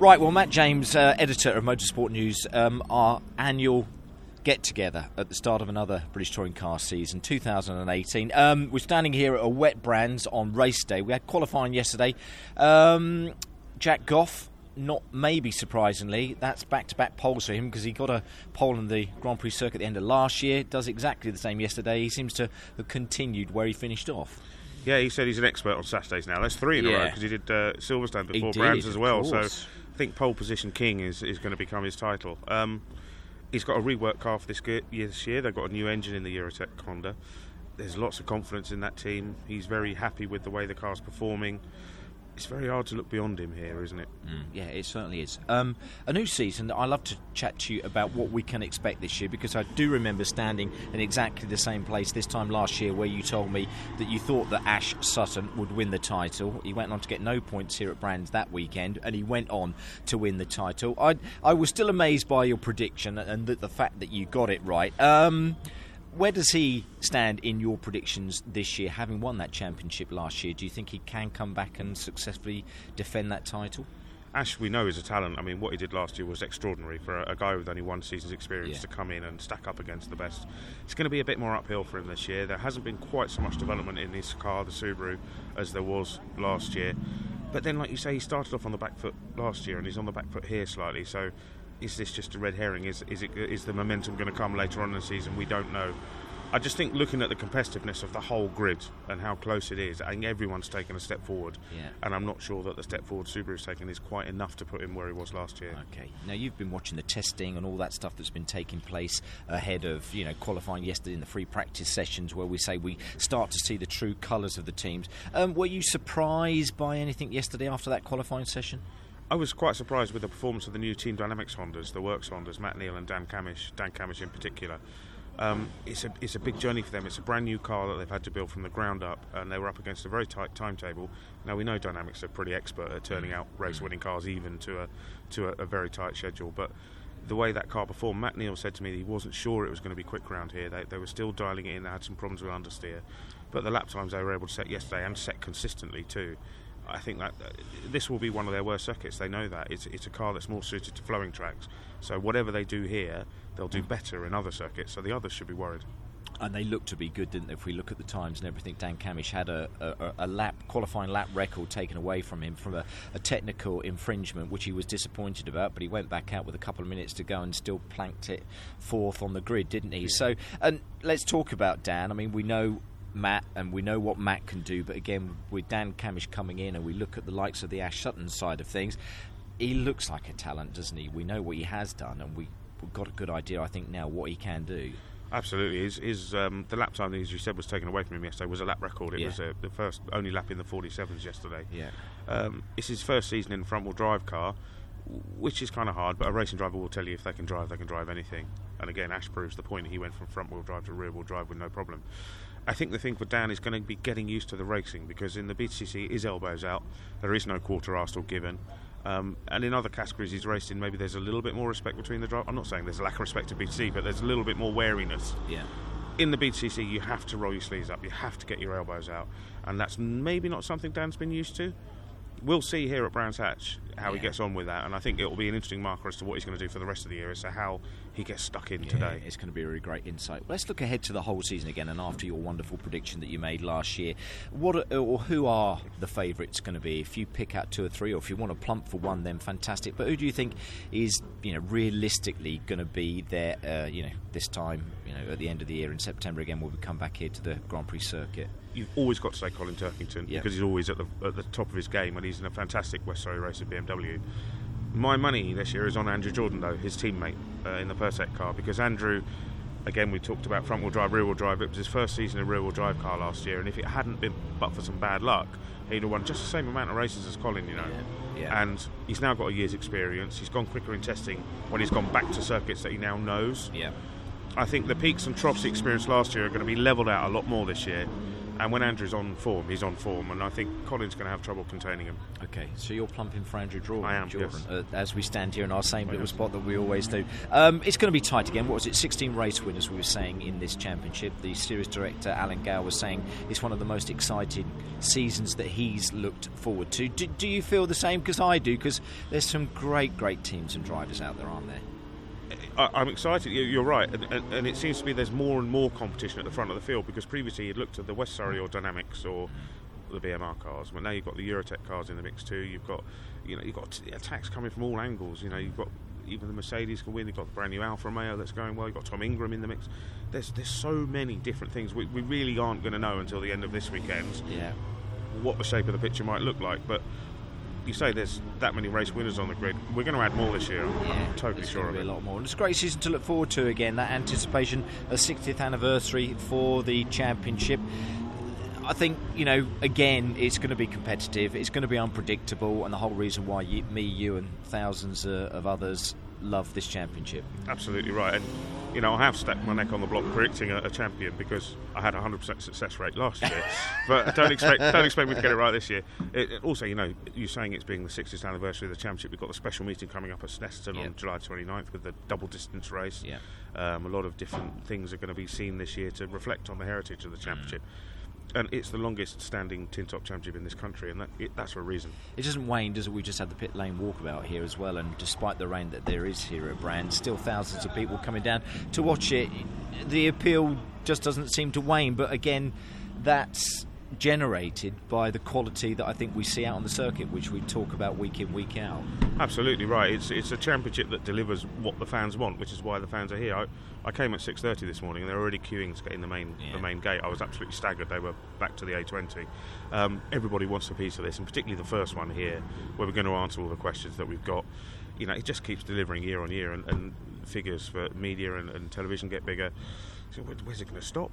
Right, well, Matt James, uh, editor of Motorsport News, um, our annual get together at the start of another British Touring Car season 2018. Um, we're standing here at a wet Brands on race day. We had qualifying yesterday. Um, Jack Goff, not maybe surprisingly, that's back to back poles for him because he got a pole in the Grand Prix circuit at the end of last year, does exactly the same yesterday. He seems to have continued where he finished off. Yeah, he said he's an expert on Saturdays now. That's three in a row because he did uh, Silverstone before did, Brands as well. So think pole position king is, is going to become his title. Um, he's got a rework car for this year. This year they've got a new engine in the Eurotech Honda. There's lots of confidence in that team. He's very happy with the way the car's performing. It's very hard to look beyond him here, isn't it? Yeah, it certainly is. Um, a new season. I love to chat to you about what we can expect this year because I do remember standing in exactly the same place this time last year where you told me that you thought that Ash Sutton would win the title. He went on to get no points here at Brands that weekend, and he went on to win the title. I I was still amazed by your prediction and the, the fact that you got it right. Um, where does he stand in your predictions this year, having won that championship last year? Do you think he can come back and successfully defend that title? Ash, we know, is a talent. I mean, what he did last year was extraordinary for a, a guy with only one season's experience Yeah. to come in and stack up against the best. It's going to be a bit more uphill for him this year. There hasn't been quite so much development in his car, the Subaru, as there was last year. But then, like you say, he started off on the back foot last year, and he's on the back foot here slightly. So, is this just a red herring? Is is it is the momentum going to come later on in the season? We don't know. I just think looking at the competitiveness of the whole grid and how close it is, I think everyone's taken a step forward. Yeah. And I'm not sure that the step forward Subaru's taken is quite enough to put him where he was last year. Okay. Now you've been watching the testing and all that stuff that's been taking place ahead of you know qualifying yesterday in the free practice sessions, where we say we start to see the true colours of the teams. Um, were you surprised by anything yesterday after that qualifying session? I was quite surprised with the performance of the new Team Dynamics Hondas, the Works Hondas, Matt Neal and Dan Cammish, Dan Cammish in particular. Um, it's a it's a big journey for them. It's a brand new car that they've had to build from the ground up, and they were up against a very tight timetable. Now we know Dynamics are pretty expert at turning out race-winning cars, even to a to a, a very tight schedule. But the way that car performed, Matt Neal said to me that he wasn't sure it was going to be quick round here. They, they were still dialing it in. They had some problems with understeer, but the lap times they were able to set yesterday and set consistently too. I think that uh, this will be one of their worst circuits. They know that it's it's a car that's more suited to flowing tracks. So whatever they do here, they'll do better in other circuits. So the others should be worried. And they look to be good, didn't they? If we look at the times and everything, Dan Cammish had a, a, a lap qualifying lap record taken away from him from a, a technical infringement, which he was disappointed about. But he went back out with a couple of minutes to go and still planked it fourth on the grid, didn't he? So, and let's talk about Dan. I mean, we know Matt, and we know what Matt can do. But again, with Dan Cammish coming in, and we look at the likes of the Ash Sutton side of things, he looks like a talent, doesn't he? We know what he has done, and we, we've got a good idea, I think, now what he can do. Absolutely, his, his um, the lap time, as you said, was taken away from him yesterday. Was a lap record. It Yeah. was uh the first only lap in the 47s yesterday. Yeah. Um, it's his first season in a front wheel drive car, which is kind of hard. But a racing driver will tell you if they can drive, they can drive anything. And again, Ash proves the point. He went from front wheel drive to rear wheel drive with no problem. I think the thing for Dan is going to be getting used to the racing because in the BTCC his elbows out. There is no quarter arse or given. Um, and in other categories he's raced in, maybe there's a little bit more respect between the drivers. I'm not saying there's a lack of respect to BTC, but there's a little bit more wariness Yeah. in the BTCC, you have to roll your sleeves up. You have to get your elbows out, and that's maybe not something Dan's been used to. We'll see here at Brands Hatch how he gets on with that, and I think it will be an interesting marker as to what he's going to do for the rest of the year as to how he gets stuck in Yeah, today. It's going to be a really great insight. Let's look ahead to the whole season again, and after your wonderful prediction that you made last year, what are, or who are the favourites going to be? If you pick out two or three, or if you want to plump for one, then fantastic. But who do you think is, you know, realistically going to be there? Uh, you know, this time, you know, at the end of the year in September again, when we come back here to the Grand Prix circuit. You've always got to say Colin Turkington Yeah. because he's always at the at the top of his game, and he's in a fantastic West Surrey Racing BMW. My money this year is on Andrew Jordan, though, his teammate uh, in the Pirtek car, because Andrew, again, we talked about front wheel drive, rear wheel drive. It was his first season in a rear wheel drive car last year, and if it hadn't been but for some bad luck, he'd have won just the same amount of races as Colin, you know. Yeah, yeah. And he's now got a year's experience. He's gone quicker in testing when he's gone back to circuits that he now knows. Yeah. I think the peaks and troughs he experienced last year are going to be levelled out a lot more this year. And when Andrew's on form, he's on form, and I think Colin's going to have trouble containing him. Okay, so you're plumping for Andrew Draw, I am, Jordan, yes. uh, as we stand here in our same I little am. spot that we always do. Um, it's going to be tight again. What was it? 16 race winners we were saying in this championship. The series director Alan Gow was saying it's one of the most exciting seasons that he's looked forward to. Do, do you feel the same? Because I do. Because there's some great, great teams and drivers out there, aren't there? I, I'm excited. you- You're right, and, and, and it seems to be there's more and more competition at the front of the field because previously you'd looked at the West Surrey or Dynamics or the BMR cars, but now you've got the Eurotech cars in the mix too. You've got, you know, you've got t- attacks coming from all angles. You know, you've got even the Mercedes can win. You've got the brand new Alfa Romeo that's going well. You've got Tom Ingram in the mix. There's there's so many different things. We, we really aren't going to know until the end of this weekend Yeah. what the shape of the picture might look like, but. You say there's that many race winners on the grid. We're going to add more this year. I'm, Yeah, I'm totally sure of it. be a lot more. And it's a great season to look forward to again. That anticipation, a 60th anniversary for the championship. I think you know. Again, it's going to be competitive. It's going to be unpredictable, and the whole reason why you, me, you, and thousands uh, of others love this championship. Absolutely right. And, you know, I have stacked my neck on the block predicting a, a champion because I had a 100% success rate last year. but don't expect don't expect me to get it right this year. It, it- also, you know, you're saying it's being the 60th anniversary of the championship. We've got the special meeting coming up at Snetterton Yeah. on July 29th with the double distance race. Yeah. Um, a lot of different things are going to be seen this year to reflect on the heritage of the championship. And it's the longest standing tin top championship in this country, and that, it, that's for a reason. It doesn't wane, does it? We just had the pit lane walkabout here as well, and despite the rain that there is here at Brand, still thousands of people coming down to watch it. The appeal just doesn't seem to wane, but again, that's generated by the quality that I think we see out on the circuit, which we talk about week in, week out. Absolutely right. It's it's a championship that delivers what the fans want, which is why the fans are here. I, I came at six thirty this morning, and they're already queuing to get in the main Yeah. the main gate. I was absolutely staggered. They were back to the A20. Um, everybody wants a piece of this, and particularly the first one here, where we're going to answer all the questions that we've got. You know, it just keeps delivering year on year, and, and figures for media and, and television get bigger. So where's it going to stop?